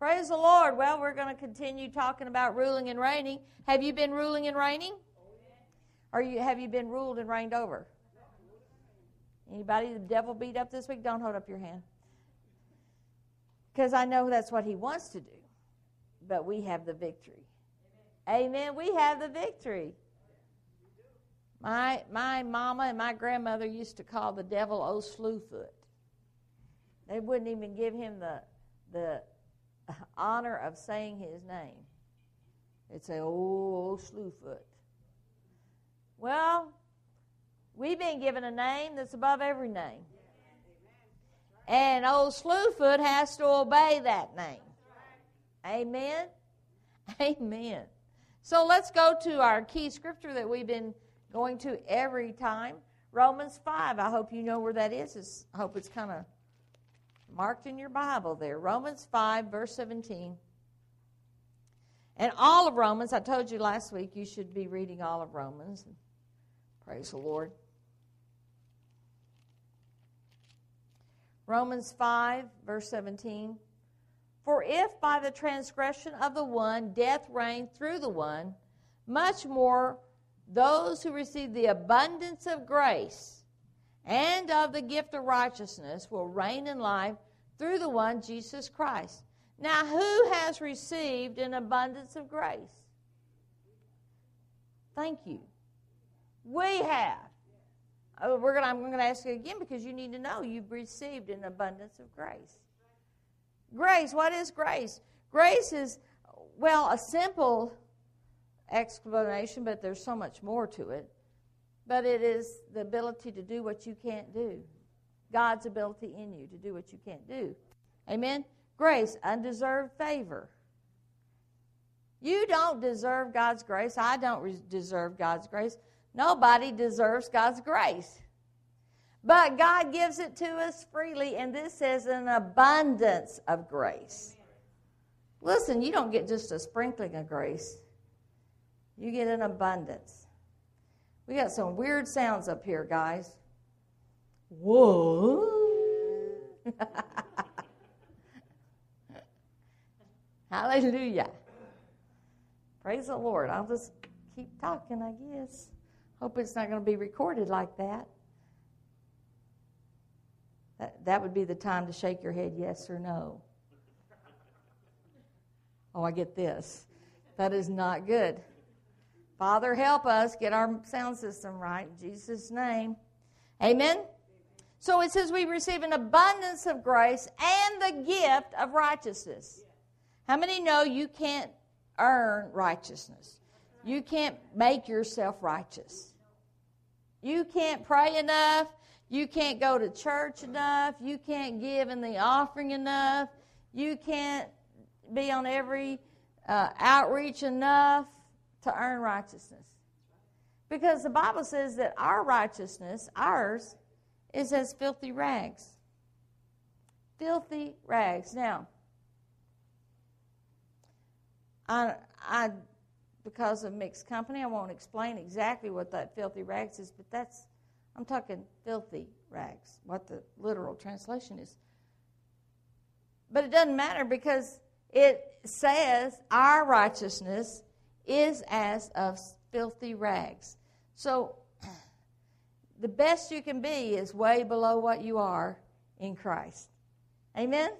Praise the Lord. Well, we're going to continue talking about ruling and reigning. Have you been ruling and reigning? Or you, have you been ruled and reigned over? Anybody the devil beat up this week? Don't hold up your hand. Because I know that's what he wants to do. But we have the victory. Amen. We have the victory. My my mama and my grandmother used to call the devil old slewfoot. They wouldn't even give him the the honor of saying his name. They'd old Oh, Slewfoot. Well, we've been given a name that's above every name. And old Slewfoot has to obey that name. Amen? Amen. So let's go to our key scripture that we've been going to every time. Romans 5. I hope you know where that is. I hope it's kind of marked in your Bible there. Romans 5, verse 17. And all of Romans, I told you last week you should be reading all of Romans. Praise the Lord. Romans 5, verse 17. For if by the transgression of the one death reigned through the one, much more those who receive the abundance of grace and of the gift of righteousness will reign in life through the one Jesus Christ. Now, who has received an abundance of grace? Thank you. We have. Oh, we're gonna, I'm going to ask you again because you need to know you've received an abundance of grace. Grace, what is grace? Grace is, well, a simple explanation, but there's so much more to it but it is the ability to do what you can't do. God's ability in you to do what you can't do. Amen? Grace, undeserved favor. You don't deserve God's grace. I don't deserve God's grace. Nobody deserves God's grace. But God gives it to us freely, and this is an abundance of grace. Listen, you don't get just a sprinkling of grace, you get an abundance. We got some weird sounds up here, guys. Whoa. Hallelujah. Praise the Lord. I'll just keep talking, I guess. Hope it's not going to be recorded like that. That, that would be the time to shake your head yes or no. Oh, I get this. That is not good. Father, help us get our sound system right in Jesus' name. Amen. So it says we receive an abundance of grace and the gift of righteousness. How many know you can't earn righteousness? You can't make yourself righteous. You can't pray enough. You can't go to church enough. You can't give in the offering enough. You can't be on every uh, outreach enough to earn righteousness. Because the Bible says that our righteousness, ours, is as filthy rags. Filthy rags. Now, I, I, because of mixed company, I won't explain exactly what that filthy rags is, but that's, I'm talking filthy rags, what the literal translation is. But it doesn't matter because it says our righteousness is as of filthy rags. So the best you can be is way below what you are in Christ. Amen.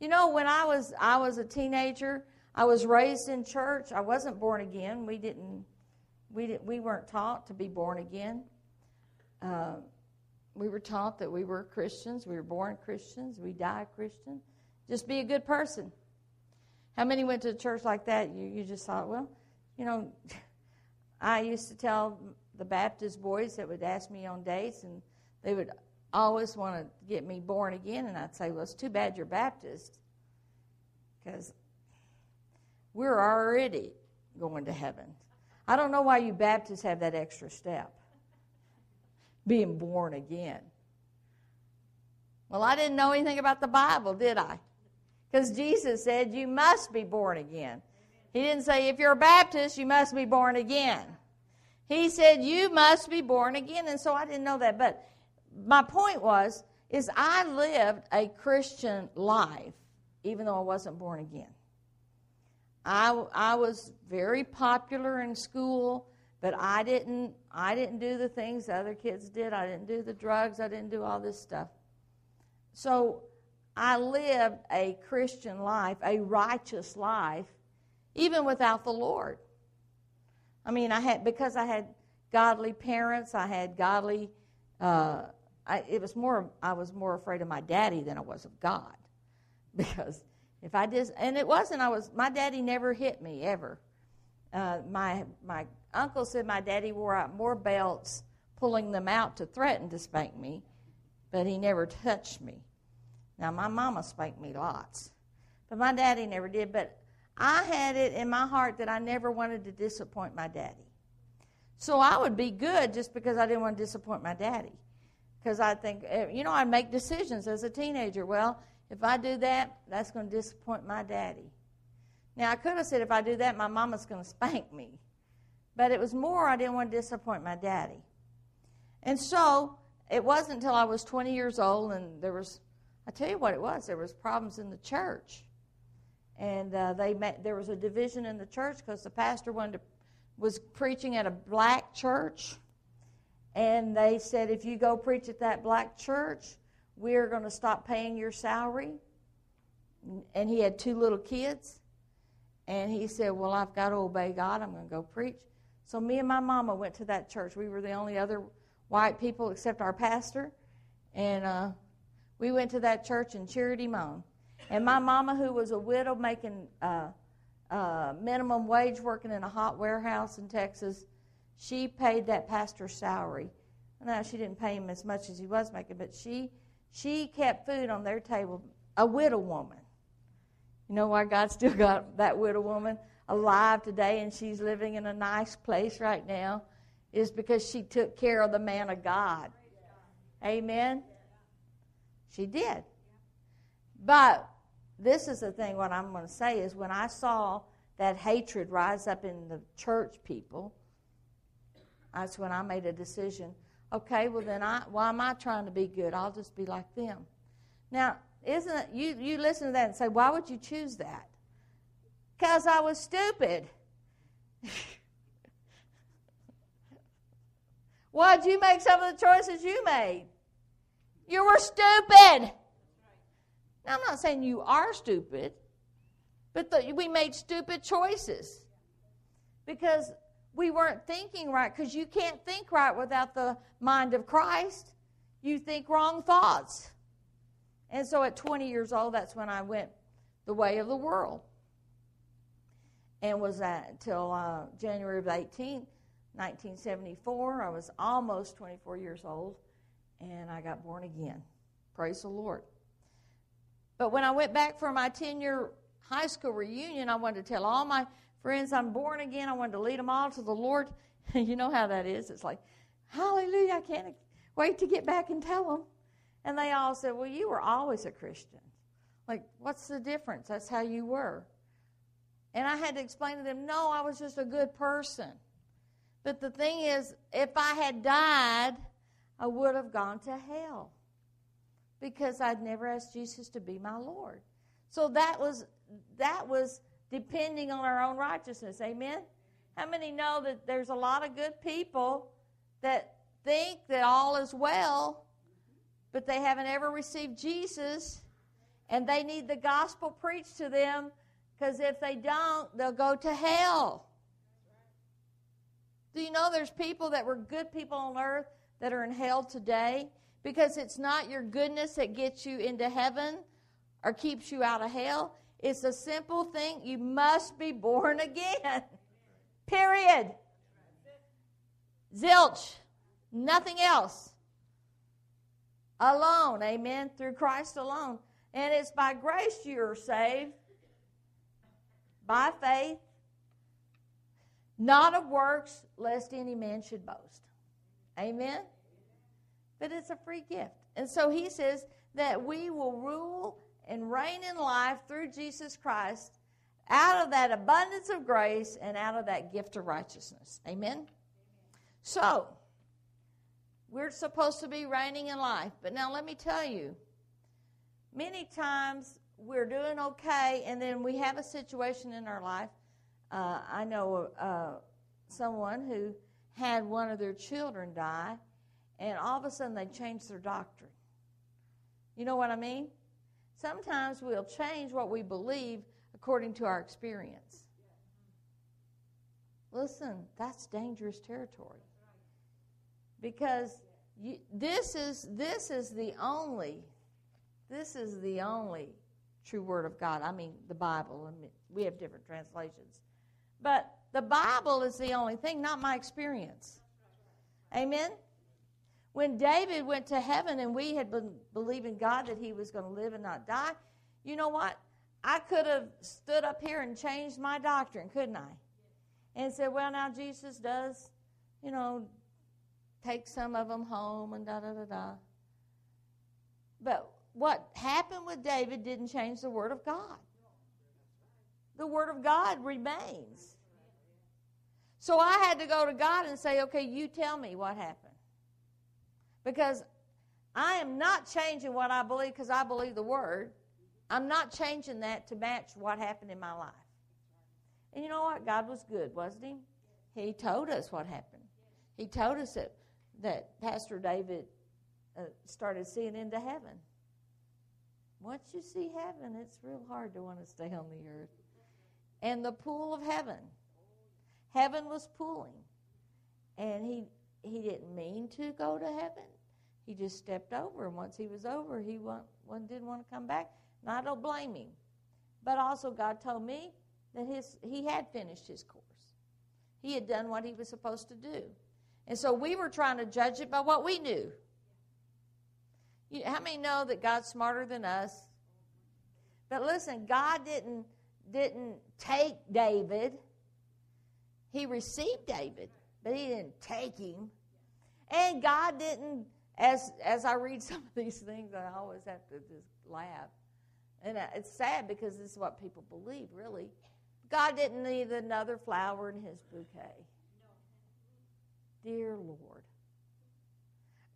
You know, when I was I was a teenager, I was raised in church. I wasn't born again. We didn't we didn't, we weren't taught to be born again. Uh, we were taught that we were Christians. We were born Christians. We die Christian. Just be a good person. How many went to a church like that? You, you just thought, well, you know, I used to tell the Baptist boys that would ask me on dates, and they would always want to get me born again, and I'd say, well, it's too bad you're Baptist, because we're already going to heaven. I don't know why you Baptists have that extra step, being born again. Well, I didn't know anything about the Bible, did I? Because Jesus said you must be born again. He didn't say, if you're a Baptist, you must be born again. He said, you must be born again. And so I didn't know that. But my point was, is I lived a Christian life even though I wasn't born again. I, I was very popular in school, but I didn't, I didn't do the things the other kids did. I didn't do the drugs. I didn't do all this stuff. So I lived a Christian life, a righteous life, even without the Lord. I mean, I had because I had godly parents. I had godly. Uh, I, it was more. I was more afraid of my daddy than I was of God, because if I did, and it wasn't. I was. My daddy never hit me ever. Uh, my my uncle said my daddy wore out more belts, pulling them out to threaten to spank me, but he never touched me. Now, my mama spanked me lots, but my daddy never did. But I had it in my heart that I never wanted to disappoint my daddy. So I would be good just because I didn't want to disappoint my daddy. Because I think, eh, you know, I'd make decisions as a teenager. Well, if I do that, that's going to disappoint my daddy. Now, I could have said, if I do that, my mama's going to spank me. But it was more, I didn't want to disappoint my daddy. And so it wasn't until I was 20 years old and there was I tell you what it was. There was problems in the church, and uh, they met, there was a division in the church because the pastor wanted to, was preaching at a black church, and they said if you go preach at that black church, we're going to stop paying your salary. And he had two little kids, and he said, "Well, I've got to obey God. I'm going to go preach." So me and my mama went to that church. We were the only other white people except our pastor, and. Uh, we went to that church and cheered him on. And my mama, who was a widow making uh, uh, minimum wage working in a hot warehouse in Texas, she paid that pastor's salary. Now, she didn't pay him as much as he was making, but she, she kept food on their table. A widow woman. You know why God still got that widow woman alive today and she's living in a nice place right now? Is because she took care of the man of God. Amen. She did. But this is the thing, what I'm going to say is when I saw that hatred rise up in the church people, that's when I made a decision. Okay, well then I why am I trying to be good? I'll just be like them. Now, isn't it you you listen to that and say, why would you choose that? Because I was stupid. Why'd you make some of the choices you made? You were stupid. Now, I'm not saying you are stupid, but the, we made stupid choices because we weren't thinking right, because you can't think right without the mind of Christ. You think wrong thoughts. And so at 20 years old, that's when I went the way of the world. And was that until uh, January of 18, 1974. I was almost 24 years old and I got born again. Praise the Lord. But when I went back for my 10 year high school reunion, I wanted to tell all my friends I'm born again. I wanted to lead them all to the Lord. you know how that is. It's like, hallelujah, I can't wait to get back and tell them. And they all said, well, you were always a Christian. Like, what's the difference? That's how you were. And I had to explain to them, no, I was just a good person. But the thing is, if I had died, I would have gone to hell because I'd never asked Jesus to be my Lord. So that was that was depending on our own righteousness. Amen. How many know that there's a lot of good people that think that all is well, but they haven't ever received Jesus and they need the gospel preached to them because if they don't, they'll go to hell. Do you know there's people that were good people on earth that are in hell today because it's not your goodness that gets you into heaven or keeps you out of hell. It's a simple thing. You must be born again. Period. Zilch. Nothing else. Alone. Amen. Through Christ alone. And it's by grace you are saved. By faith. Not of works, lest any man should boast. Amen? But it's a free gift. And so he says that we will rule and reign in life through Jesus Christ out of that abundance of grace and out of that gift of righteousness. Amen? So, we're supposed to be reigning in life. But now let me tell you, many times we're doing okay, and then we have a situation in our life. Uh, I know uh, someone who had one of their children die, and all of a sudden they change their doctrine. You know what I mean? Sometimes we'll change what we believe according to our experience. Listen, that's dangerous territory. Because you, this is this is the only this is the only true word of God. I mean, the Bible. I mean, we have different translations. But the Bible is the only thing, not my experience. Amen? When David went to heaven and we had been believing God that he was going to live and not die, you know what? I could have stood up here and changed my doctrine, couldn't I? And said, well, now Jesus does, you know, take some of them home and da da da da. But what happened with David didn't change the Word of God. The Word of God remains. So I had to go to God and say, okay, you tell me what happened. Because I am not changing what I believe because I believe the Word. I'm not changing that to match what happened in my life. And you know what? God was good, wasn't He? He told us what happened. He told us that, that Pastor David uh, started seeing into heaven. Once you see heaven, it's real hard to want to stay on the earth. And the pool of heaven. Heaven was pooling. And he he didn't mean to go to heaven. He just stepped over, and once he was over, he didn't want to come back. And I don't blame him. But also, God told me that his he had finished his course. He had done what he was supposed to do. And so we were trying to judge it by what we knew. You, how many know that God's smarter than us? But listen, God didn't didn't take David. He received David, but he didn't take him. And God didn't as as I read some of these things, I always have to just laugh. And it's sad because this is what people believe, really. God didn't need another flower in his bouquet. Dear Lord.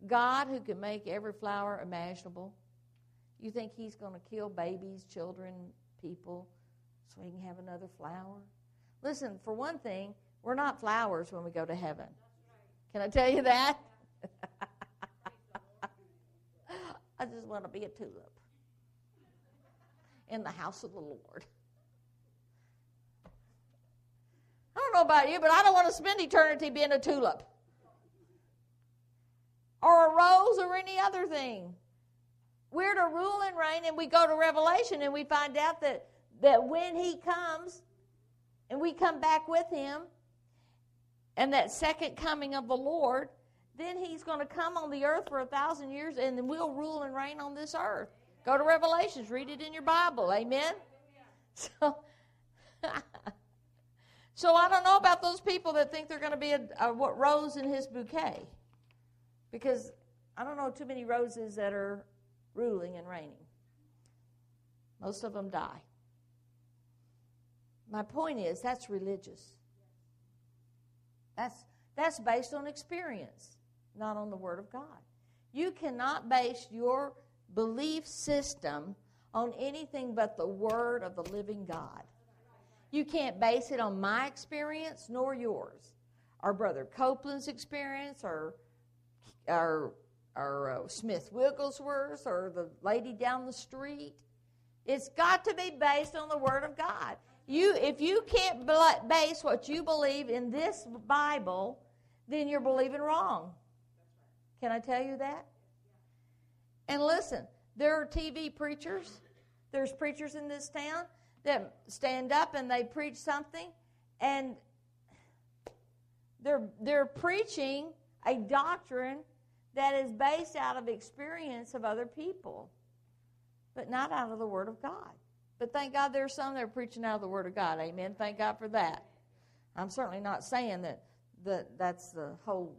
God, who can make every flower imaginable, you think He's going to kill babies, children, people, so He can have another flower? Listen, for one thing, we're not flowers when we go to heaven. Can I tell you that? I just want to be a tulip in the house of the Lord. I don't know about you, but I don't want to spend eternity being a tulip or a rose or any other thing. We're to rule and reign, and we go to Revelation and we find out that, that when He comes and we come back with Him, and that second coming of the Lord, then He's going to come on the earth for a thousand years and then we'll rule and reign on this earth. Go to Revelations, read it in your Bible. Amen? So. So I don't know about those people that think they're going to be a, a what rose in his bouquet. Because I don't know too many roses that are ruling and reigning. Most of them die. My point is that's religious. That's that's based on experience, not on the word of God. You cannot base your belief system on anything but the word of the living God. You can't base it on my experience nor yours, or Brother Copeland's experience, or or, or uh, Smith Wigglesworth or the lady down the street. It's got to be based on the Word of God. You, if you can't base what you believe in this Bible, then you're believing wrong. Can I tell you that? And listen, there are TV preachers. There's preachers in this town that stand up and they preach something, and they're they're preaching a doctrine that is based out of experience of other people, but not out of the Word of God. But thank God there's some that are preaching out of the Word of God. Amen. Thank God for that. I'm certainly not saying that, that that's the whole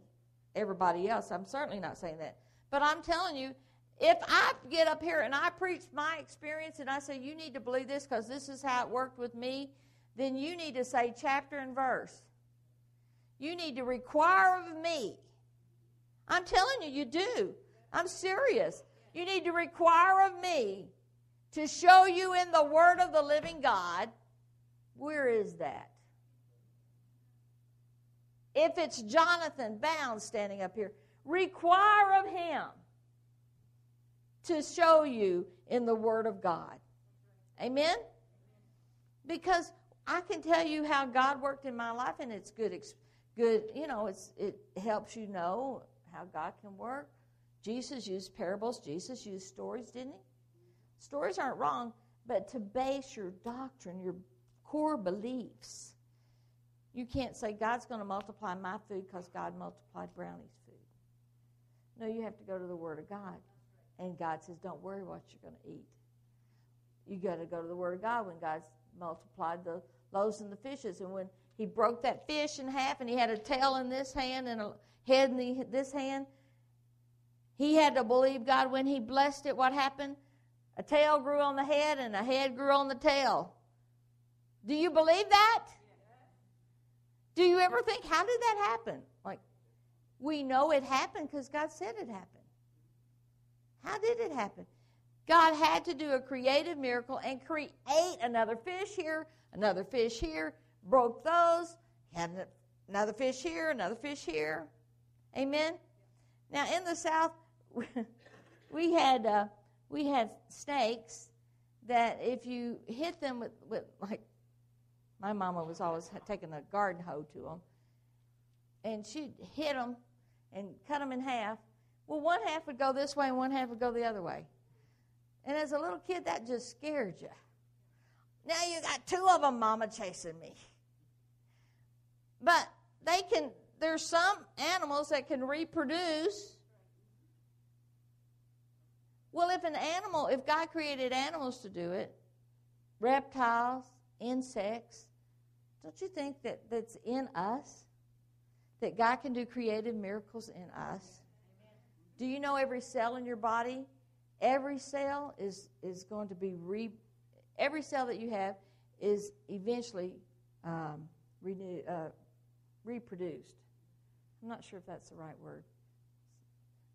everybody else. I'm certainly not saying that. But I'm telling you, if I get up here and I preach my experience and I say, you need to believe this because this is how it worked with me, then you need to say chapter and verse. You need to require of me I'm telling you, you do. I'm serious. You need to require of me to show you in the Word of the living God. Where is that? If it's Jonathan Bounds standing up here, require of him to show you in the Word of God. Amen? Because I can tell you how God worked in my life, and it's good. Good, you know, it's it helps you know how God can work. Jesus used parables. Jesus used stories, didn't he? Stories aren't wrong, but to base your doctrine, your core beliefs, you can't say God's going to multiply my food because God multiplied Brownie's food. No, you have to go to the Word of God. And God says, don't worry what you're going to eat. You got to go to the Word of God when God's multiplied the loaves and the fishes. And when He broke that fish in half and He had a tail in this hand and a head in the, this hand, He had to believe God when He blessed it. What happened? A tail grew on the head and a head grew on the tail. Do you believe that? Do you ever think, how did that happen? Like, we know it happened because God said it happened. How did it happen? God had to do a creative miracle and create another fish here, another fish here, broke those, had another fish here, another fish here. Amen. Now in the South, we had uh, we had snakes that if you hit them with, with like my mama was always taking a garden hoe to them, and she'd hit them and cut them in half. Well, one half would go this way and one half would go the other way. And as a little kid, that just scared you. Now you got two of them, mama, chasing me. But they can, there's some animals that can reproduce. Well, if an animal, if God created animals to do it, reptiles, insects, don't you think that that's in us? That God can do creative miracles in us? Do you know every cell in your body? Every cell is, is going to be re, every cell that you have is eventually um, renew, uh, reproduced. I'm not sure if that's the right word.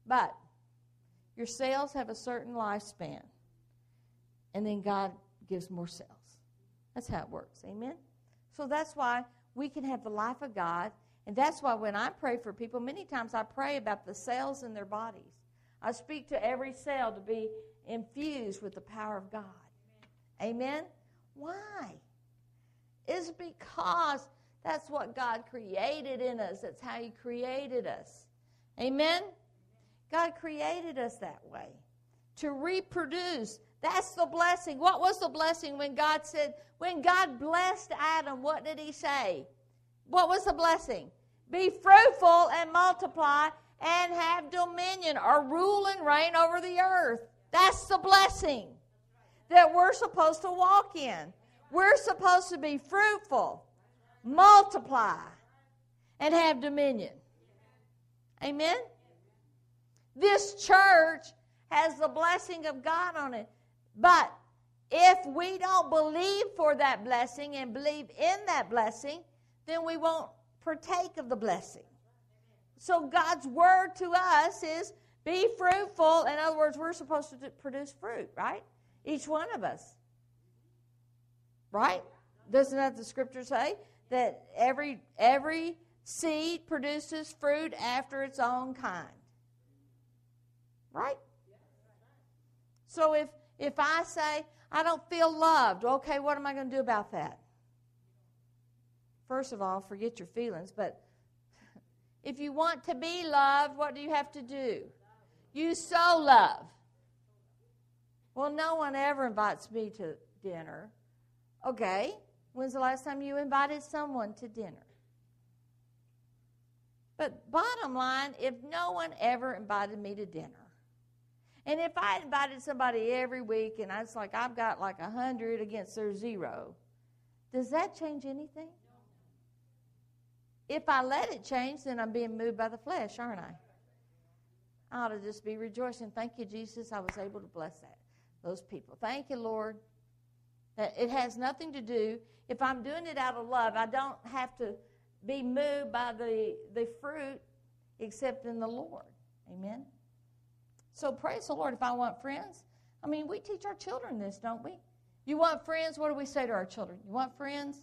But your cells have a certain lifespan, and then God gives more cells. That's how it works. Amen? So that's why we can have the life of God. And that's why when I pray for people, many times I pray about the cells in their bodies. I speak to every cell to be infused with the power of God. Amen? Why? It's because that's what God created in us. That's how He created us. Amen? God created us that way to reproduce. That's the blessing. What was the blessing when God said, when God blessed Adam, what did he say? What was the blessing? Be fruitful and multiply and have dominion or rule and reign over the earth. That's the blessing that we're supposed to walk in. We're supposed to be fruitful, multiply, and have dominion. Amen? This church has the blessing of God on it. But if we don't believe for that blessing and believe in that blessing, then we won't partake of the blessing. So God's word to us is be fruitful. In other words, we're supposed to produce fruit, right? Each one of us. Right? Doesn't that the scripture say that every every seed produces fruit after its own kind? Right? So if if I say I don't feel loved, okay, what am I going to do about that? First of all, forget your feelings, but if you want to be loved, what do you have to do? You sow love. Well, no one ever invites me to dinner. Okay, when's the last time you invited someone to dinner? But bottom line, if no one ever invited me to dinner, and if I invited somebody every week and I was like, I've got like a hundred against their zero, does that change anything? If I let it change, then I'm being moved by the flesh, aren't I? I ought to just be rejoicing. Thank you, Jesus. I was able to bless that those people. Thank you, Lord. That it has nothing to do. If I'm doing it out of love, I don't have to be moved by the, the fruit except in the Lord. Amen. So praise the Lord. If I want friends, I mean, we teach our children this, don't we? You want friends? What do we say to our children? You want friends?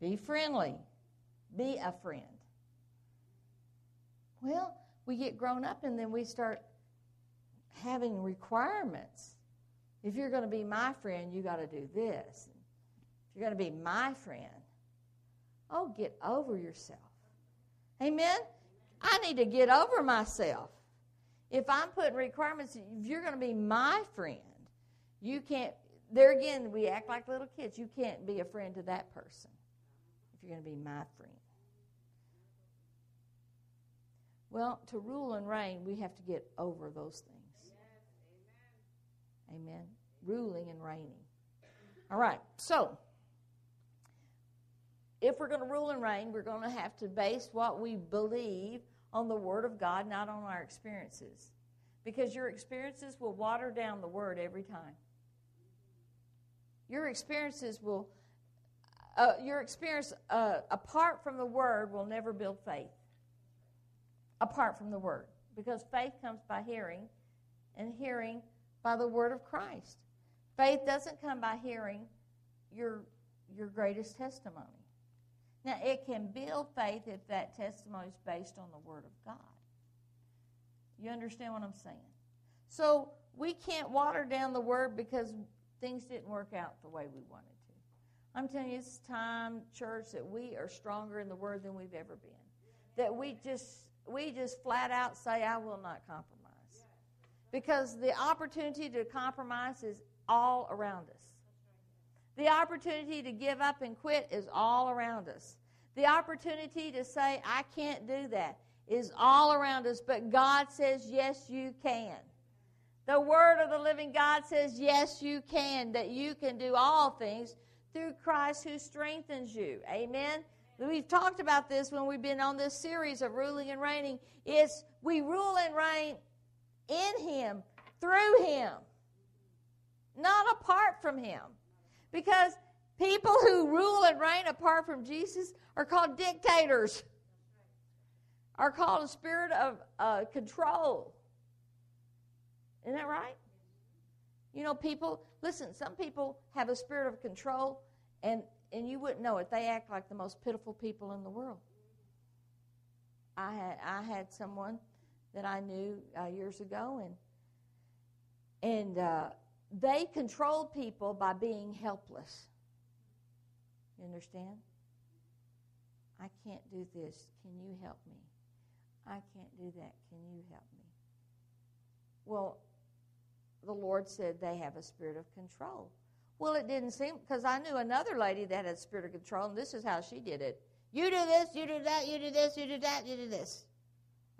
Be friendly. Be a friend. Well, we get grown up and then we start having requirements. If you're going to be my friend, you got to do this. If you're going to be my friend, oh, get over yourself. Amen? I need to get over myself. If I'm putting requirements, if you're going to be my friend, you can't, there again, we act like little kids. You can't be a friend to that person if you're going to be my friend. Well, to rule and reign, we have to get over those things. Yes, amen. amen. Ruling and reigning. All right, so if we're going to rule and reign, we're going to have to base what we believe on the Word of God, not on our experiences. Because your experiences will water down the Word every time. Your experiences will, uh, your experience uh, apart from the Word will never build faith. Apart from the Word. Because faith comes by hearing, and hearing by the Word of Christ. Faith doesn't come by hearing your, your greatest testimony. Now, it can build faith if that testimony is based on the Word of God. You understand what I'm saying? So, we can't water down the Word because things didn't work out the way we wanted to. I'm telling you, it's time, church, that we are stronger in the Word than we've ever been. That we just, we just flat out say, I will not compromise. Because the opportunity to compromise is all around us. The opportunity to give up and quit is all around us. The opportunity to say, I can't do that, is all around us. But God says, yes, you can. The Word of the living God says, yes, you can, that you can do all things through Christ who strengthens you. Amen. We've talked about this when we've been on this series of ruling and reigning. It's we rule and reign in Him, through Him, not apart from Him. Because people who rule and reign apart from Jesus are called dictators, are called a spirit of uh, control. Isn't that right? You know, people, listen, some people have a spirit of control, and, and you wouldn't know it. They act like the most pitiful people in the world. I had, I had someone that I knew uh, years ago, and, and uh, they control people by being helpless. You understand? I can't do this. Can you help me? I can't do that. Can you help me? Well, the Lord said they have a spirit of control. Well, it didn't seem, because I knew another lady that had spirit of control, and this is how she did it. You do this, you do that, you do this, you do that, you do this.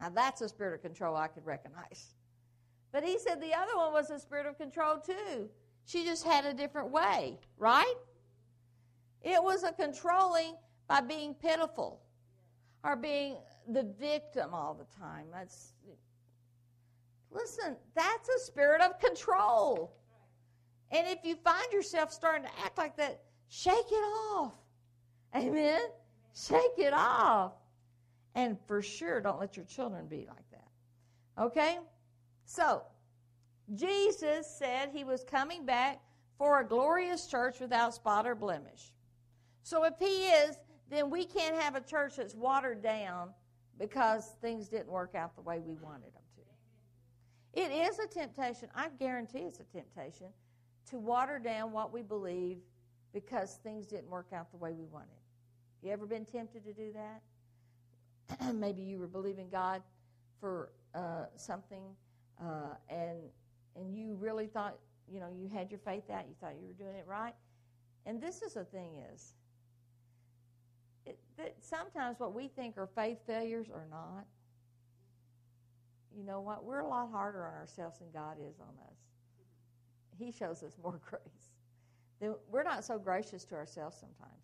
Now, that's a spirit of control I could recognize. But he said the other one was a spirit of control too. She just had a different way, right? It was a controlling by being pitiful or being the victim all the time. That's listen, that's a spirit of control. And if you find yourself starting to act like that, shake it off. Amen. Shake it off. And for sure, don't let your children be like that. Okay? So, Jesus said he was coming back for a glorious church without spot or blemish. So, if he is, then we can't have a church that's watered down because things didn't work out the way we wanted them to. It is a temptation, I guarantee it's a temptation, to water down what we believe because things didn't work out the way we wanted. You ever been tempted to do that? Maybe you were believing God for uh, something uh, and and you really thought you know you had your faith out you thought you were doing it right. And this is the thing is it, that sometimes what we think are faith failures are not. You know what? We're a lot harder on ourselves than god is on us. He shows us more grace. We're not so gracious to ourselves sometimes.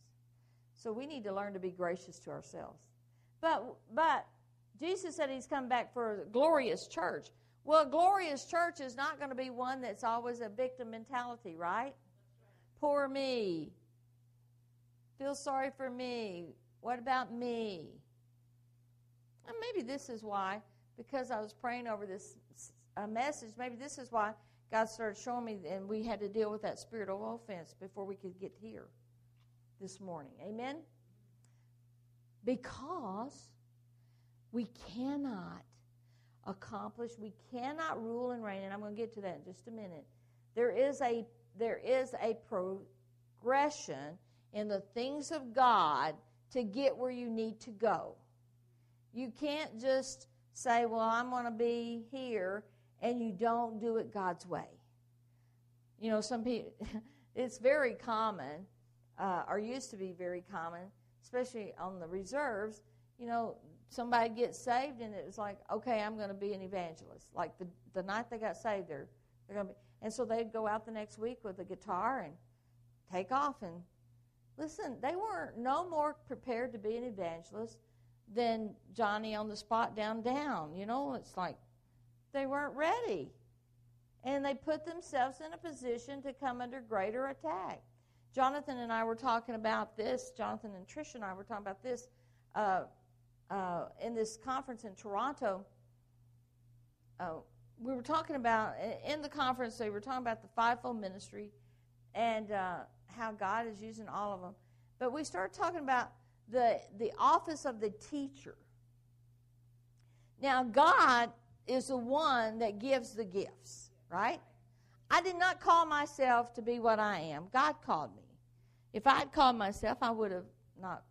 So we need to learn to be gracious to ourselves. But but jesus said he's come back for a glorious church well, a glorious church is not going to be one that's always a victim mentality, right? Poor me. Feel sorry for me. What about me? And maybe this is why, because I was praying over this uh, message, maybe this is why God started showing me, and we had to deal with that spirit of offense before we could get here this morning. Amen? Because we cannot accomplish, we cannot rule and reign, and I'm going to get to that in just a minute. There is a there is a progression in the things of God to get where you need to go. You can't just say, Well, I'm going to be here, and you don't do it God's way. You know, some people, it's very common, uh, or used to be very common, especially on the reserves. You know, somebody gets saved, and it's like, okay, I'm going to be an evangelist. Like the, the night they got saved, they're, they're going to be. And so they'd go out the next week with a guitar and take off. And listen, they weren't no more prepared to be an evangelist than Johnny on the spot down down. You know, it's like they weren't ready. And they put themselves in a position to come under greater attack. Jonathan and I were talking about this. Jonathan and Trish and I were talking about this uh, uh, in this conference in Toronto. Uh, we were talking about in the conference. They were talking about the fivefold ministry and uh, how God is using all of them. But we started talking about the, the office of the teacher. Now, God is the one that gives the gifts, right? I did not call myself to be what I am. God called me. If I had called myself, I would have not.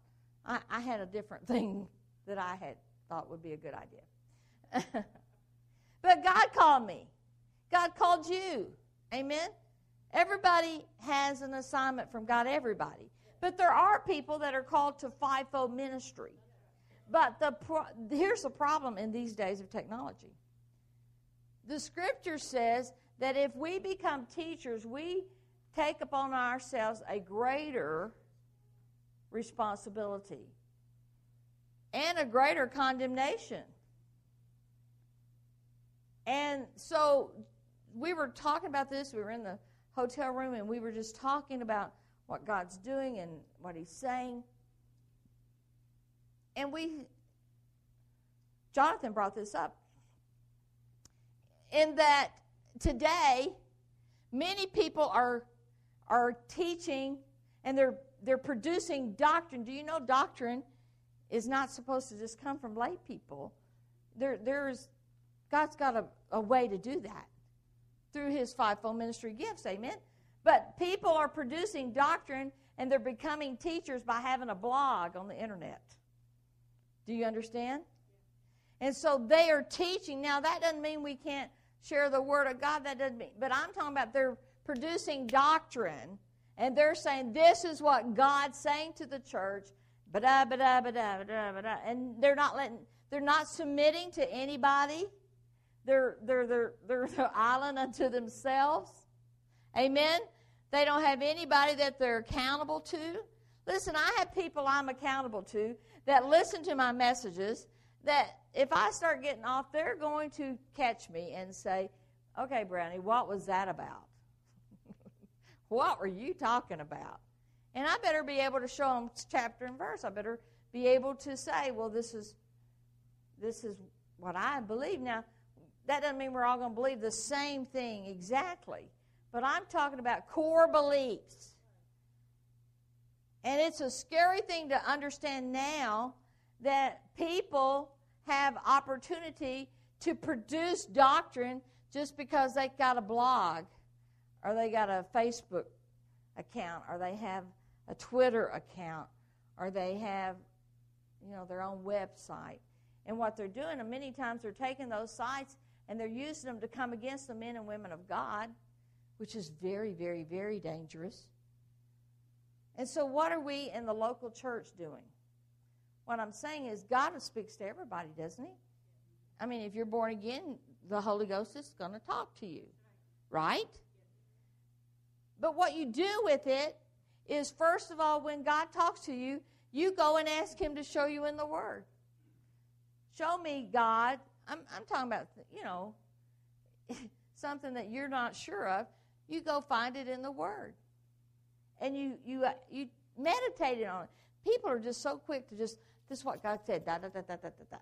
I, I had a different thing that I had thought would be a good idea. but God called me. God called you. Amen? Everybody has an assignment from God, everybody. But there are people that are called to fivefold ministry. But the pro- here's the problem in these days of technology. The scripture says that if we become teachers, we take upon ourselves a greater responsibility and a greater condemnation. And so we were talking about this. We were in the hotel room and we were just talking about what God's doing and what He's saying. And we, Jonathan brought this up, in that today, many people are, are teaching and they're, they're producing doctrine. Do you know doctrine is not supposed to just come from lay people? There, there's, God's got a, a way to do that through His fivefold ministry gifts. Amen. But people are producing doctrine and they're becoming teachers by having a blog on the internet. Do you understand? And so they are teaching. Now, that doesn't mean we can't share the Word of God. That doesn't mean. But I'm talking about they're producing doctrine and they're saying this is what God's saying to the church. Ba-da, ba-da, ba-da, ba-da, ba-da. And they're not letting, they're not submitting to anybody. They're, they're, they're, they're the island unto themselves. Amen? They don't have anybody that they're accountable to. Listen, I have people I'm accountable to that listen to my messages that if I start getting off, they're going to catch me and say, okay, Brownie, what was that about? what were you talking about? And I better be able to show them chapter and verse. I better be able to say, well, this is this is what I believe. Now, that doesn't mean we're all going to believe the same thing exactly. But I'm talking about core beliefs. And it's a scary thing to understand now that people have opportunity to produce doctrine just because they got a blog or they got a Facebook account or they have a Twitter account or they have you know their own website. And what they're doing, and many times they're taking those sites and they're using them to come against the men and women of God which is very, very, very dangerous. And so, what are we in the local church doing? What I'm saying is, God speaks to everybody, doesn't He? I mean, if you're born again, the Holy Ghost is going to talk to you, right? But what you do with it is, first of all, when God talks to you, you go and ask Him to show you in the Word. Show me, God. I'm, I'm talking about, you know, something that you're not sure of. You go find it in the Word. And you, you, uh, you meditate on it. People are just so quick to just, this is what God said, da da da da da da da.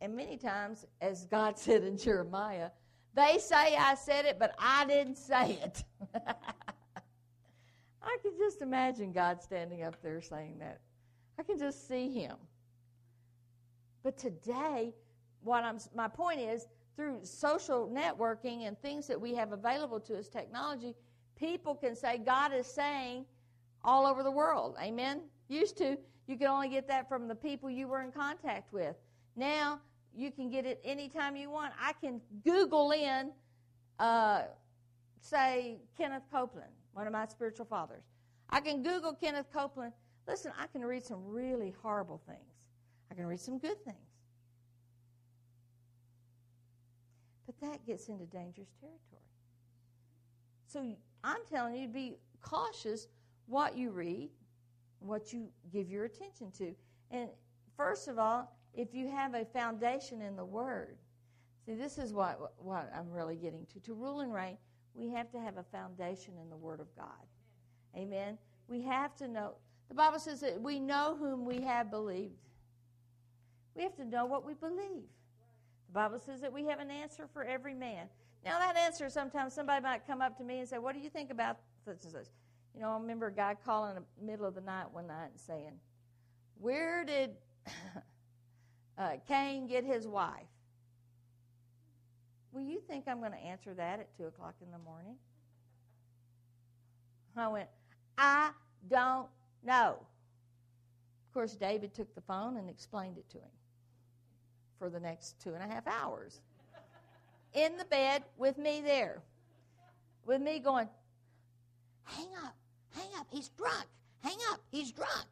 And many times, as God said in Jeremiah, They say I said it, but I didn't say it. I can just imagine God standing up there saying that. I can just see him. But today, what I'm my point is through social networking and things that we have available to us technology, people can say God is saying all over the world. Amen. Used to you could only get that from the people you were in contact with. Now you can get it anytime you want. I can Google in, uh, say, Kenneth Copeland, one of my spiritual fathers. I can Google Kenneth Copeland. Listen, I can read some really horrible things, I can read some good things. But that gets into dangerous territory. So I'm telling you to be cautious what you read, what you give your attention to. And first of all, if you have a foundation in the Word, see, this is what, what I'm really getting to. To rule and reign, we have to have a foundation in the Word of God. Amen. We have to know. The Bible says that we know whom we have believed. We have to know what we believe. The Bible says that we have an answer for every man. Now, that answer, sometimes somebody might come up to me and say, What do you think about such and such? You know, I remember a guy calling in the middle of the night one night and saying, Where did uh, Cain get his wife? Will you think I'm going to answer that at 2 o'clock in the morning? I went, I don't know. Of course, David took the phone and explained it to him for the next two and a half hours. In the bed with me there. With me going, hang up, hang up, he's drunk, hang up, he's drunk.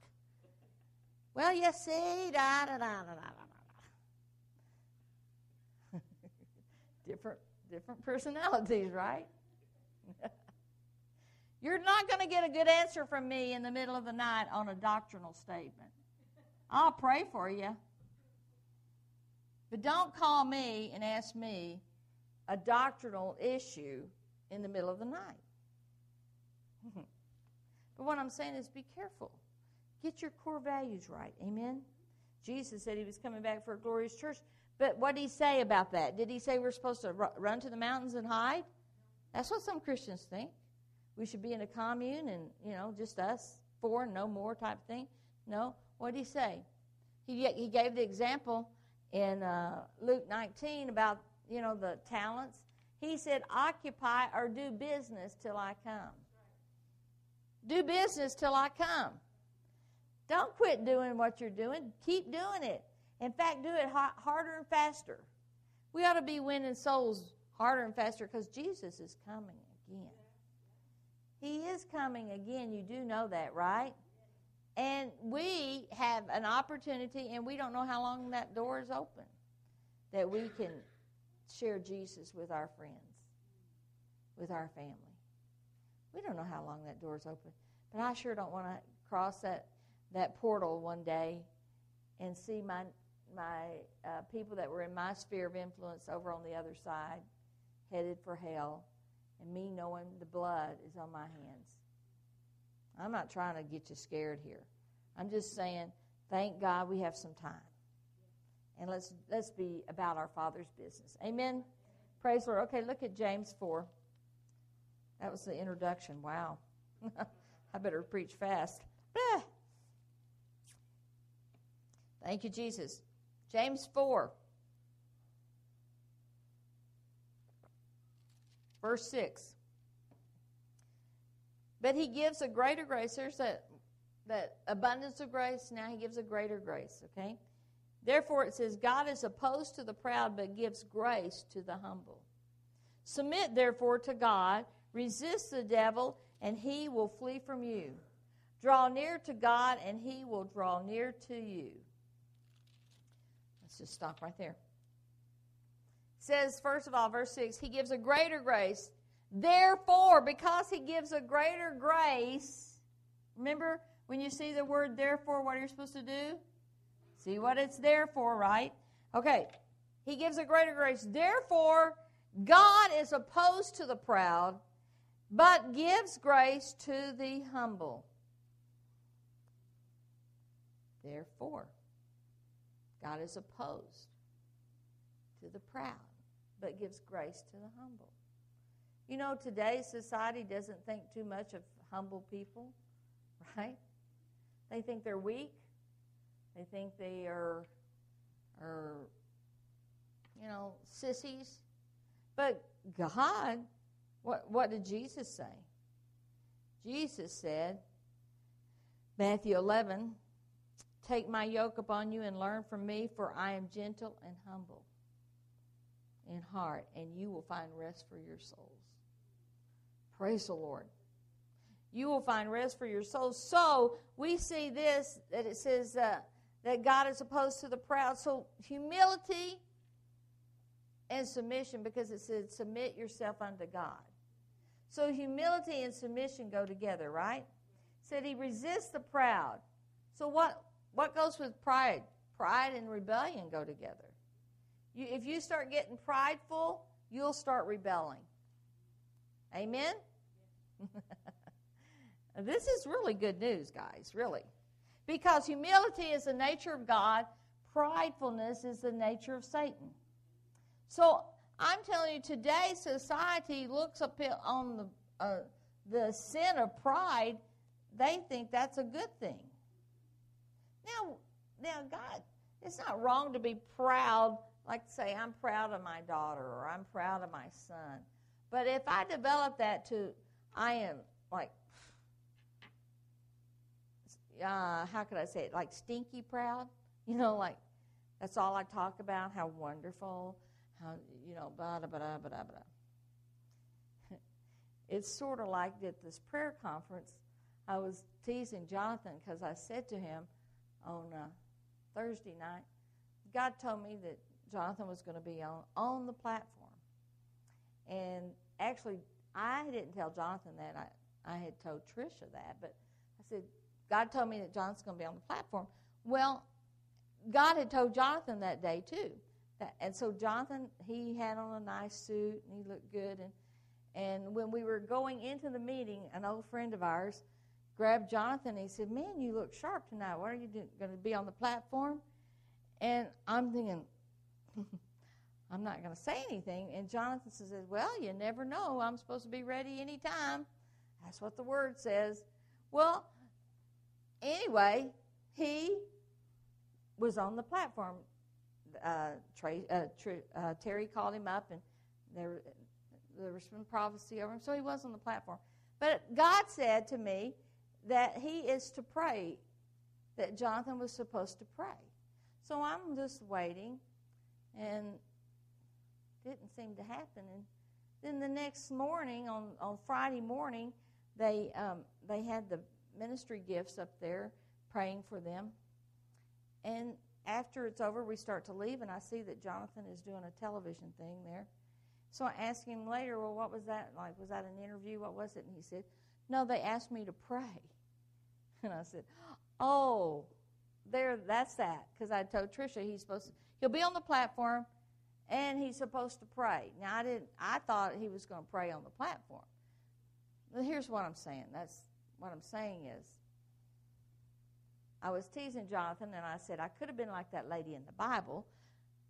Well, you see, da da da da da da. Different different personalities, right? You're not going to get a good answer from me in the middle of the night on a doctrinal statement. I'll pray for you. But don't call me and ask me a doctrinal issue in the middle of the night. but what I'm saying is be careful. Get your core values right. Amen? Jesus said he was coming back for a glorious church. But what did he say about that? Did he say we're supposed to run to the mountains and hide? That's what some Christians think. We should be in a commune and, you know, just us, four no more type of thing. No. What did he say? He, he gave the example in uh, Luke 19 about, you know, the talents. He said, occupy or do business till I come. Do business till I come. Don't quit doing what you're doing. Keep doing it. In fact, do it harder and faster. We ought to be winning souls harder and faster because Jesus is coming again. He is coming again. You do know that, right? And we have an opportunity, and we don't know how long that door is open, that we can share Jesus with our friends, with our family. We don't know how long that door is open. But I sure don't want to cross that, that portal one day and see my my uh, people that were in my sphere of influence over on the other side headed for hell, and me knowing the blood is on my hands. I'm not trying to get you scared here. I'm just saying, thank God we have some time. And let's let's be about our Father's business. Amen. Praise the Lord. Okay, look at James 4. That was the introduction. Wow. I better preach fast. Thank you, Jesus. James 4, verse 6. But he gives a greater grace. There's that, that abundance of grace. Now he gives a greater grace, okay? Therefore, it says, God is opposed to the proud, but gives grace to the humble. Submit, therefore, to God. Resist the devil, and he will flee from you. Draw near to God, and he will draw near to you. Stop right there. It says, first of all, verse 6, he gives a greater grace. Therefore, because he gives a greater grace, remember when you see the word therefore, what are you supposed to do? See what it's there for, right? Okay. He gives a greater grace. Therefore, God is opposed to the proud, but gives grace to the humble. Therefore, God is opposed to the proud, but gives grace to the humble. You know, today's society doesn't think too much of humble people, right? They think they're weak. They think they are, are you know, sissies. But God, what, what did Jesus say? Jesus said, Matthew 11, Take my yoke upon you and learn from me, for I am gentle and humble in heart, and you will find rest for your souls. Praise the Lord. You will find rest for your souls. So we see this that it says uh, that God is opposed to the proud. So humility and submission, because it said, submit yourself unto God. So humility and submission go together, right? Said he resists the proud. So what what goes with pride? Pride and rebellion go together. You, if you start getting prideful, you'll start rebelling. Amen? this is really good news, guys, really. Because humility is the nature of God, pridefulness is the nature of Satan. So I'm telling you, today society looks up on the, uh, the sin of pride, they think that's a good thing. Now, now, God, it's not wrong to be proud, like say, I'm proud of my daughter or I'm proud of my son. But if I develop that to, I am like, uh, how could I say it? Like stinky proud? You know, like that's all I talk about, how wonderful, how, you know, blah, blah, blah, blah, blah. it's sort of like at this prayer conference, I was teasing Jonathan because I said to him, on uh, Thursday night, God told me that Jonathan was going to be on, on the platform. And actually, I didn't tell Jonathan that. I, I had told Tricia that. But I said, God told me that Jonathan's going to be on the platform. Well, God had told Jonathan that day, too. That, and so Jonathan, he had on a nice suit and he looked good. And, and when we were going into the meeting, an old friend of ours grabbed Jonathan and he said, Man, you look sharp tonight. What are you going to be on the platform? And I'm thinking, I'm not going to say anything. And Jonathan says, Well, you never know. I'm supposed to be ready anytime. That's what the word says. Well, anyway, he was on the platform. Uh, Trey, uh, uh, Terry called him up, and there, there was some prophecy over him, so he was on the platform. But God said to me, that he is to pray, that Jonathan was supposed to pray. So I'm just waiting, and didn't seem to happen. And then the next morning, on, on Friday morning, they um, they had the ministry gifts up there, praying for them. And after it's over, we start to leave, and I see that Jonathan is doing a television thing there. So I asked him later, well, what was that like? Was that an interview? What was it? And he said, no, they asked me to pray. And I said, Oh, there, that's that. Because I told Tricia he's supposed to, he'll be on the platform and he's supposed to pray. Now, I didn't, I thought he was going to pray on the platform. But here's what I'm saying. That's what I'm saying is, I was teasing Jonathan and I said, I could have been like that lady in the Bible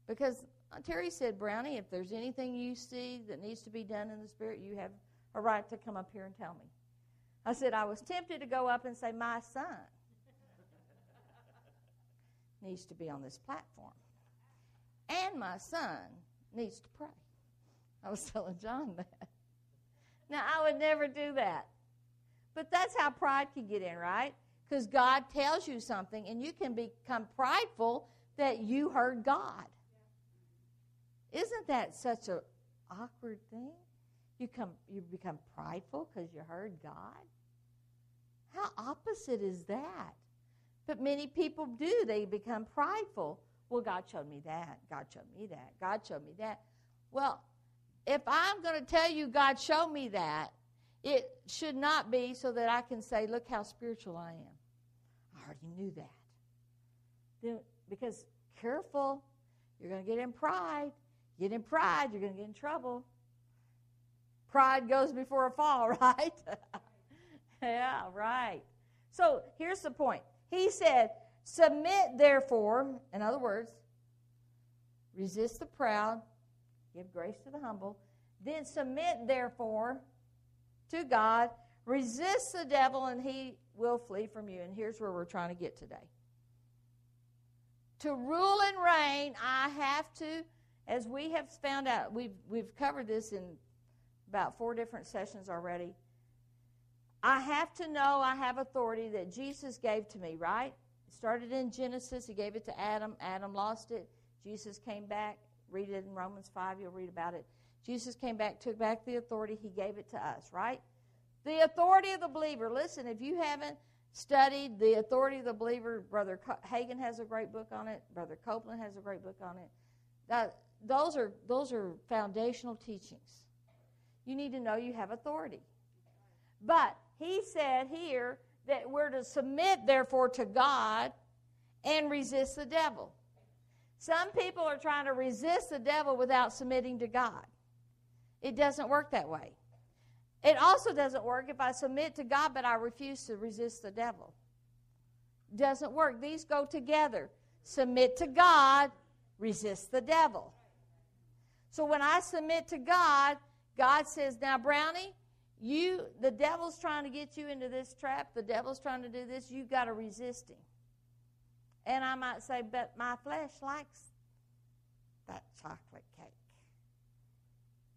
because uh, Terry said, Brownie, if there's anything you see that needs to be done in the Spirit, you have a right to come up here and tell me. I said, I was tempted to go up and say, My son needs to be on this platform. And my son needs to pray. I was telling John that. Now, I would never do that. But that's how pride can get in, right? Because God tells you something, and you can become prideful that you heard God. Isn't that such an awkward thing? You come you become prideful because you heard God? How opposite is that? But many people do. They become prideful. Well, God showed me that. God showed me that. God showed me that. Well, if I'm going to tell you God showed me that, it should not be so that I can say, look how spiritual I am. I already knew that. Because careful, you're going to get in pride. Get in pride, you're going to get in trouble. Pride goes before a fall, right? yeah, right. So here's the point. He said, Submit, therefore, in other words, resist the proud, Give grace to the humble. Then submit, therefore, to God. Resist the devil, and he will flee from you. And here's where we're trying to get today. To rule and reign, I have to, as we have found out, we've, we've covered this in about four different sessions already. I have to know I have authority that Jesus gave to me, right? It started in Genesis. He gave it to Adam. Adam lost it. Jesus came back. Read it in Romans 5. You'll read about it. Jesus came back, took back the authority. He gave it to us, right? The authority of the believer. Listen, if you haven't studied the authority of the believer, Brother Hagin has a great book on it. Brother Copeland has a great book on it. That, those are those are foundational teachings. You need to know you have authority. But he said here that we're to submit, therefore, to God and resist the devil. Some people are trying to resist the devil without submitting to God. It doesn't work that way. It also doesn't work if I submit to God but I refuse to resist the devil. Doesn't work. These go together. Submit to God, resist the devil. So when I submit to God, God says, "Now, Brownie, you the devil's trying to get you into this trap. The devil's trying to do this. you've got to resist him." And I might say, "But my flesh likes that chocolate cake."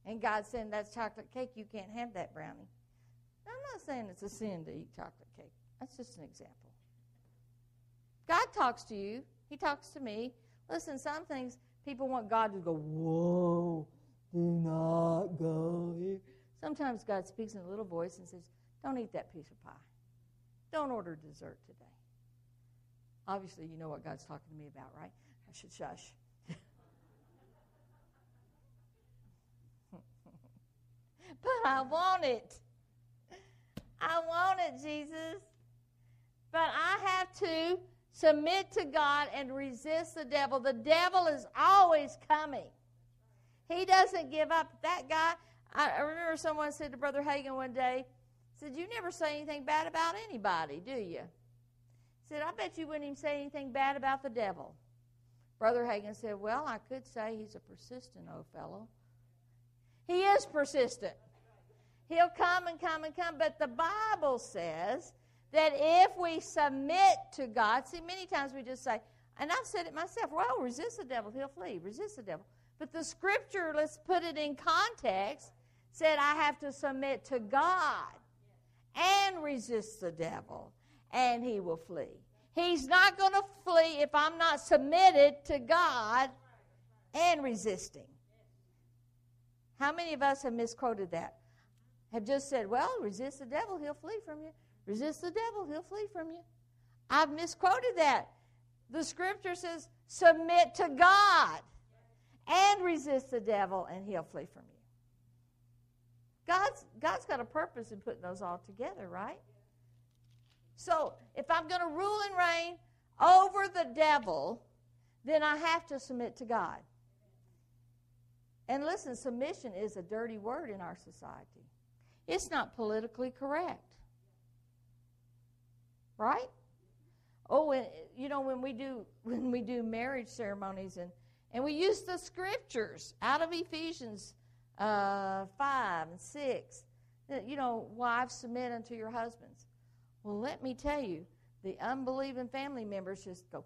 And God saying that's chocolate cake, you can't have that brownie. I'm not saying it's a sin to eat chocolate cake. That's just an example. God talks to you. He talks to me. Listen, some things people want God to go, whoa, do not go here. Sometimes God speaks in a little voice and says, don't eat that piece of pie. Don't order dessert today. Obviously, you know what God's talking to me about, right? I should shush. but I want it. I want it, Jesus. But I have to submit to God and resist the devil. The devil is always coming. He doesn't give up. That guy, I remember someone said to Brother Hagin one day, said, You never say anything bad about anybody, do you? He said, I bet you wouldn't even say anything bad about the devil. Brother Hagin said, Well, I could say he's a persistent old fellow. He is persistent. He'll come and come and come. But the Bible says that if we submit to God, see, many times we just say, and I've said it myself, well, resist the devil, he'll flee. Resist the devil. But the scripture, let's put it in context, said I have to submit to God and resist the devil, and he will flee. He's not going to flee if I'm not submitted to God and resisting. How many of us have misquoted that? have just said, well, resist the devil, he'll flee from you. Resist the devil, he'll flee from you. I've misquoted that. The scripture says, submit to God and resist the devil, and he'll flee from you. God's, God's got a purpose in putting those all together, right? So, if I'm going to rule and reign over the devil, then I have to submit to God. And listen, submission is a dirty word in our society. It's not politically correct. Right? Oh, you know when we do when we do marriage ceremonies and and we use the scriptures out of Ephesians uh, five and six. You know, wives submit unto your husbands. Well, let me tell you, the unbelieving family members just go.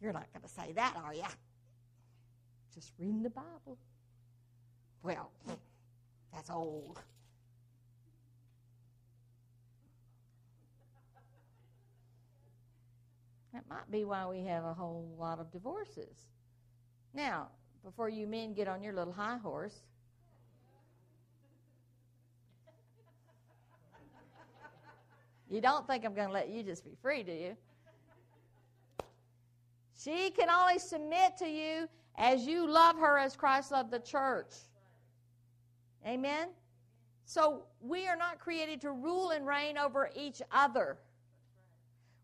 You're not going to say that, are you? just reading the Bible. Well, that's old. That might be why we have a whole lot of divorces. Now, before you men get on your little high horse, you don't think I'm going to let you just be free, do you? She can only submit to you as you love her as Christ loved the church. Amen? So we are not created to rule and reign over each other.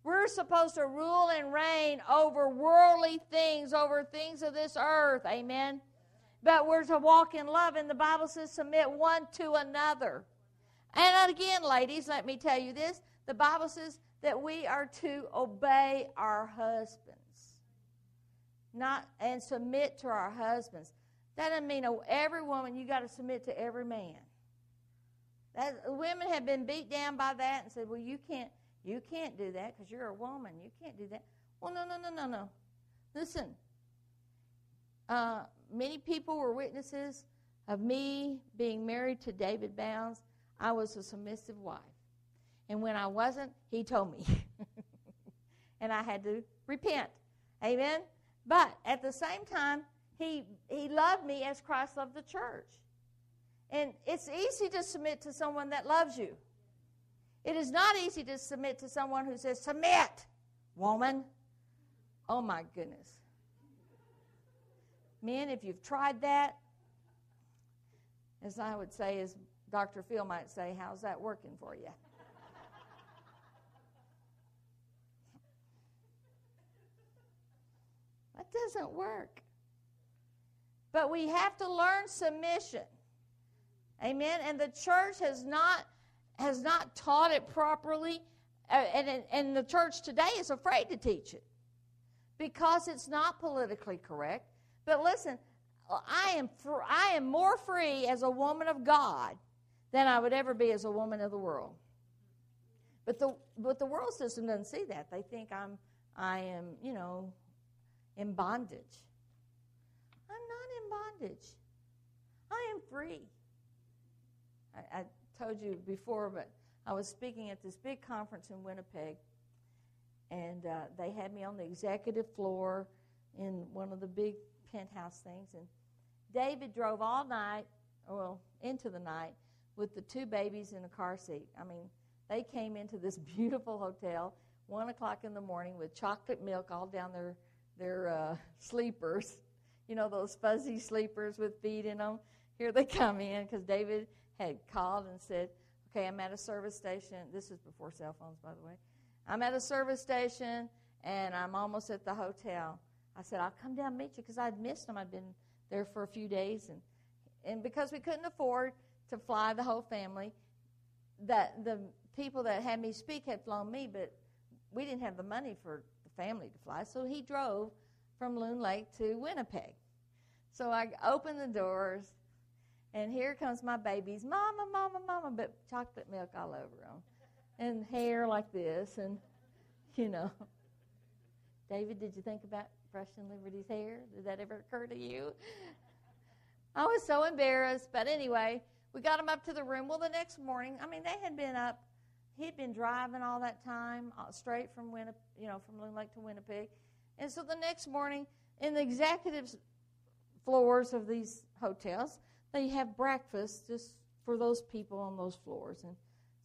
We're supposed to rule and reign over worldly things, over things of this earth. Amen? But we're to walk in love, and the Bible says submit one to another. And again, ladies, let me tell you this the Bible says that we are to obey our husbands. not and submit to our husbands. That doesn't mean oh, every woman you got to submit to every man. That women have been beat down by that and said, "Well, you can't, you can't do that because you're a woman. You can't do that." Well, no, no, no, no, no. Listen. Uh, many people were witnesses of me being married to David Bounds. I was a submissive wife, and when I wasn't, he told me, and I had to repent. Amen. But at the same time, he he loved me as Christ loved the church. And it's easy to submit to someone that loves you. It is not easy to submit to someone who says, Submit, woman. Oh my goodness. Men, if you've tried that, as I would say, as Dr. Phil might say, how's that working for you? that doesn't work. But we have to learn submission. Amen. And the church has not has not taught it properly, uh, and and the church today is afraid to teach it because it's not politically correct. But listen, I am fr- I am more free as a woman of God than I would ever be as a woman of the world. But the but the world system doesn't see that. They think I'm I am you know in bondage. I'm not in bondage. I am free. I told you before, but I was speaking at this big conference in Winnipeg, and uh, they had me on the executive floor in one of the big penthouse things. And David drove all night, well, into the night, with the two babies in a car seat. I mean, they came into this beautiful hotel, one o'clock in the morning, with chocolate milk all down their their uh, sleepers. You know those fuzzy sleepers with feet in them. Here they come in because David had called and said, Okay, I'm at a service station. This is before cell phones, by the way. I'm at a service station and I'm almost at the hotel. I said, I'll come down and meet you because I'd missed them. I'd been there for a few days. And, and because we couldn't afford to fly the whole family, that the people that had me speak had flown me, but we didn't have the money for the family to fly. So he drove from Loon Lake to Winnipeg. So I opened the doors and here comes my babies, mama, mama, mama, but chocolate milk all over them, and hair like this, and you know. David, did you think about brushing Liberty's hair? Did that ever occur to you? I was so embarrassed, but anyway, we got him up to the room. Well, the next morning, I mean, they had been up. He'd been driving all that time, uh, straight from Winnipeg, you know, from Loon Lake to Winnipeg, and so the next morning, in the executives' floors of these hotels, they have breakfast just for those people on those floors. And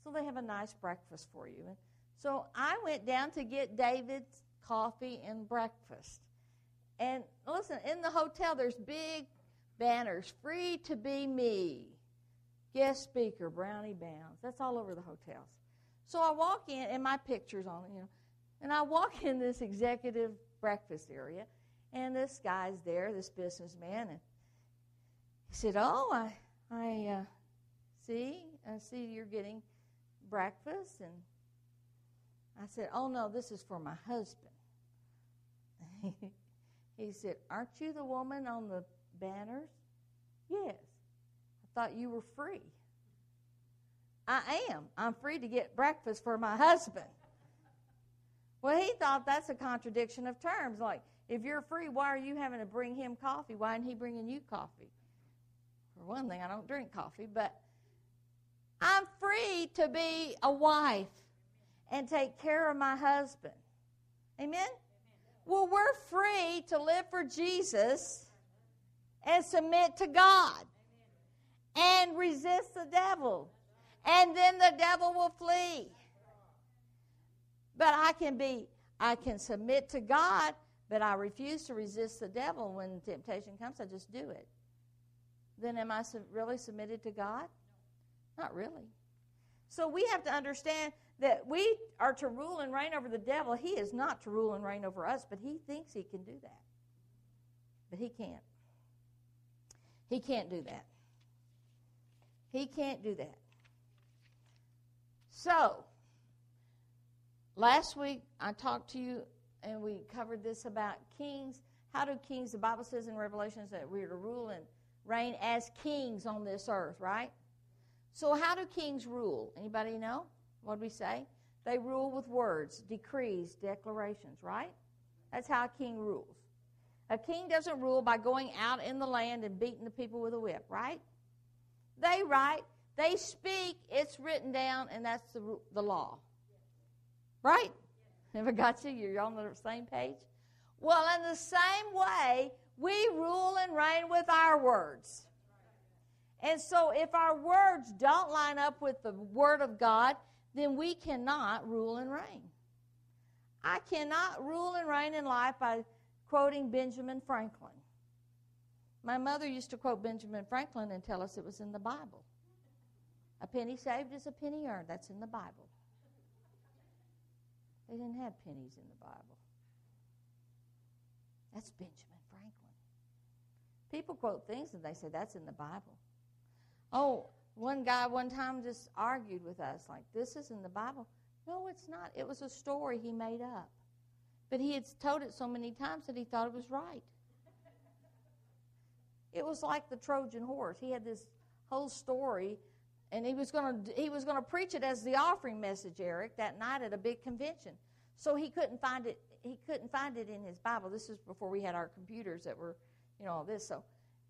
so they have a nice breakfast for you. And so I went down to get David's coffee and breakfast. And listen, in the hotel, there's big banners free to be me. Guest speaker, Brownie Bounds. That's all over the hotels. So I walk in, and my picture's on it, you know. And I walk in this executive breakfast area, and this guy's there, this businessman, and he said, "Oh, I, I uh, see, I see you're getting breakfast." And I said, "Oh no, this is for my husband." he said, "Aren't you the woman on the banners?" Yes. I thought you were free. I am. I'm free to get breakfast for my husband. Well, he thought that's a contradiction of terms. Like, if you're free, why are you having to bring him coffee? Why isn't he bringing you coffee? For one thing, I don't drink coffee, but I'm free to be a wife and take care of my husband. Amen? Well, we're free to live for Jesus and submit to God and resist the devil. And then the devil will flee. But I can be, I can submit to God, but I refuse to resist the devil when temptation comes. I just do it then am I really submitted to God? Not really. So we have to understand that we are to rule and reign over the devil. He is not to rule and reign over us, but he thinks he can do that. But he can't. He can't do that. He can't do that. So, last week I talked to you and we covered this about kings how do kings, the Bible says in Revelations that we're to rule and reign as kings on this earth, right? So how do kings rule? Anybody know? What do we say? They rule with words, decrees, declarations, right? That's how a king rules. A king doesn't rule by going out in the land and beating the people with a whip, right? They write, they speak, it's written down, and that's the, the law. Right? Never got you? You're on the same page? Well, in the same way, we rule and reign with our words. And so, if our words don't line up with the Word of God, then we cannot rule and reign. I cannot rule and reign in life by quoting Benjamin Franklin. My mother used to quote Benjamin Franklin and tell us it was in the Bible. A penny saved is a penny earned. That's in the Bible. They didn't have pennies in the Bible. That's Benjamin. People quote things and they say that's in the Bible. Oh, one guy one time just argued with us like, this is in the Bible. No, it's not. It was a story he made up. But he had told it so many times that he thought it was right. It was like the Trojan horse. He had this whole story, and he was going to he was going to preach it as the offering message, Eric, that night at a big convention. So he couldn't find it. He couldn't find it in his Bible. This is before we had our computers that were, you know, all this. So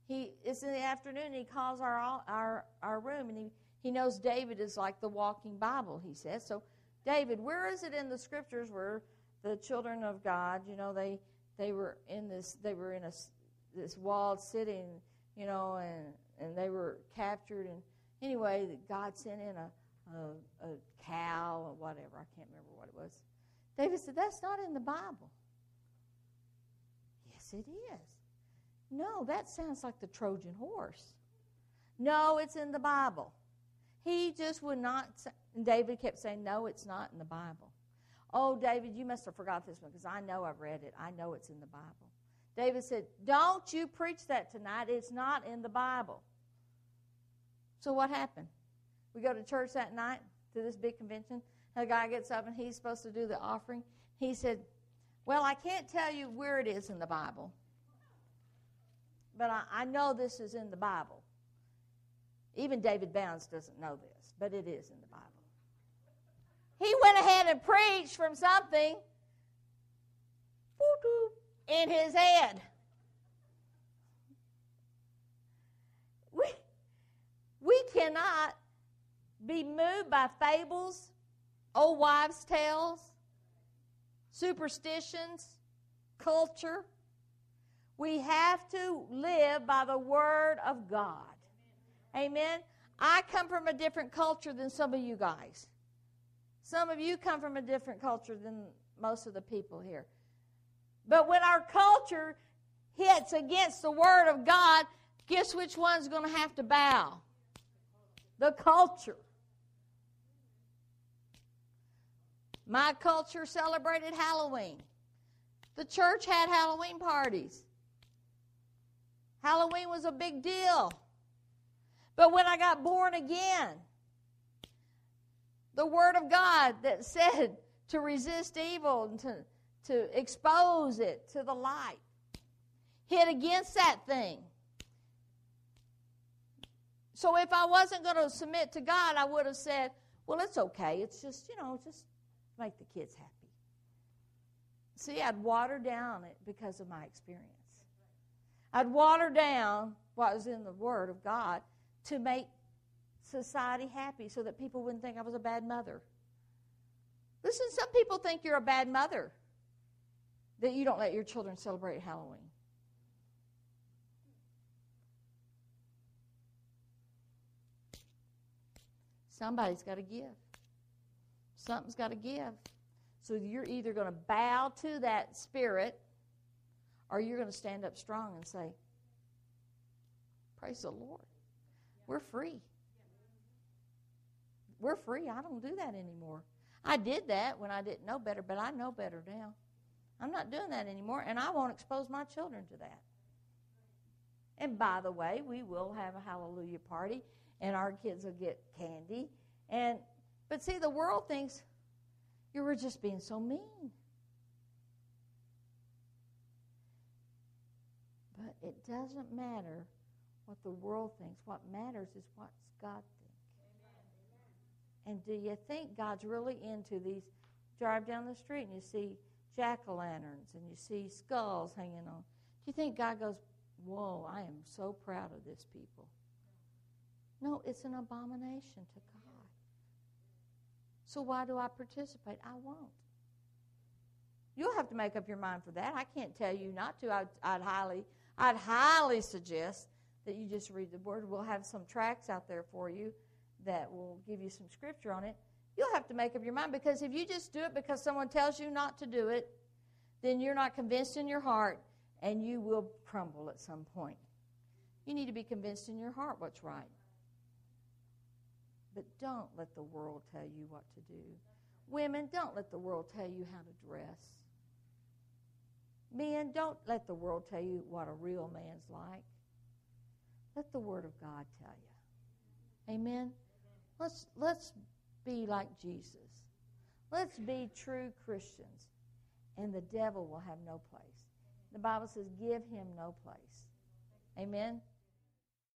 he it's in the afternoon. And he calls our our our room, and he he knows David is like the walking Bible. He says so. David, where is it in the scriptures where the children of God, you know, they they were in this they were in a this walled city, and, you know, and and they were captured. And anyway, God sent in a a, a cow or whatever. I can't remember what it was. David said, "That's not in the Bible." Yes, it is. No, that sounds like the Trojan horse. No, it's in the Bible. He just would not. Say, David kept saying, "No, it's not in the Bible." Oh, David, you must have forgot this one because I know I've read it. I know it's in the Bible. David said, Don't you preach that tonight. It's not in the Bible. So what happened? We go to church that night to this big convention. The guy gets up and he's supposed to do the offering. He said, Well, I can't tell you where it is in the Bible, but I, I know this is in the Bible. Even David Bounds doesn't know this, but it is in the Bible. He went ahead and preached from something in his head. We, we cannot be moved by fables, old wives' tales, superstitions, culture. We have to live by the Word of God. Amen. I come from a different culture than some of you guys. Some of you come from a different culture than most of the people here. But when our culture hits against the Word of God, guess which one's going to have to bow? The culture. My culture celebrated Halloween. The church had Halloween parties. Halloween was a big deal. But when I got born again, the Word of God that said to resist evil and to, to expose it to the light. Hit against that thing. So if I wasn't going to submit to God, I would have said, well, it's okay. It's just, you know, just make the kids happy. See, I'd water down it because of my experience. I'd water down what was in the Word of God to make society happy so that people wouldn't think I was a bad mother. Listen, some people think you're a bad mother that you don't let your children celebrate Halloween. Somebody's got to give. Something's got to give. So you're either going to bow to that spirit or you're going to stand up strong and say, Praise the Lord. We're free. We're free. I don't do that anymore. I did that when I didn't know better, but I know better now. I'm not doing that anymore, and I won't expose my children to that. And by the way, we will have a hallelujah party, and our kids will get candy. And but see, the world thinks you were just being so mean. But it doesn't matter what the world thinks. What matters is what God thinks. And do you think God's really into these? Drive down the street and you see jack o' lanterns and you see skulls hanging on. Do you think God goes, Whoa, I am so proud of this people? No, it's an abomination to God. So why do I participate? I won't. You'll have to make up your mind for that. I can't tell you not to. I'd, I'd highly, I'd highly suggest that you just read the word. We'll have some tracks out there for you that will give you some scripture on it. You'll have to make up your mind because if you just do it because someone tells you not to do it, then you're not convinced in your heart and you will crumble at some point. You need to be convinced in your heart what's right. But don't let the world tell you what to do. Women, don't let the world tell you how to dress. Men, don't let the world tell you what a real man's like. Let the Word of God tell you. Amen? Let's, let's be like Jesus. Let's be true Christians, and the devil will have no place. The Bible says, give him no place. Amen?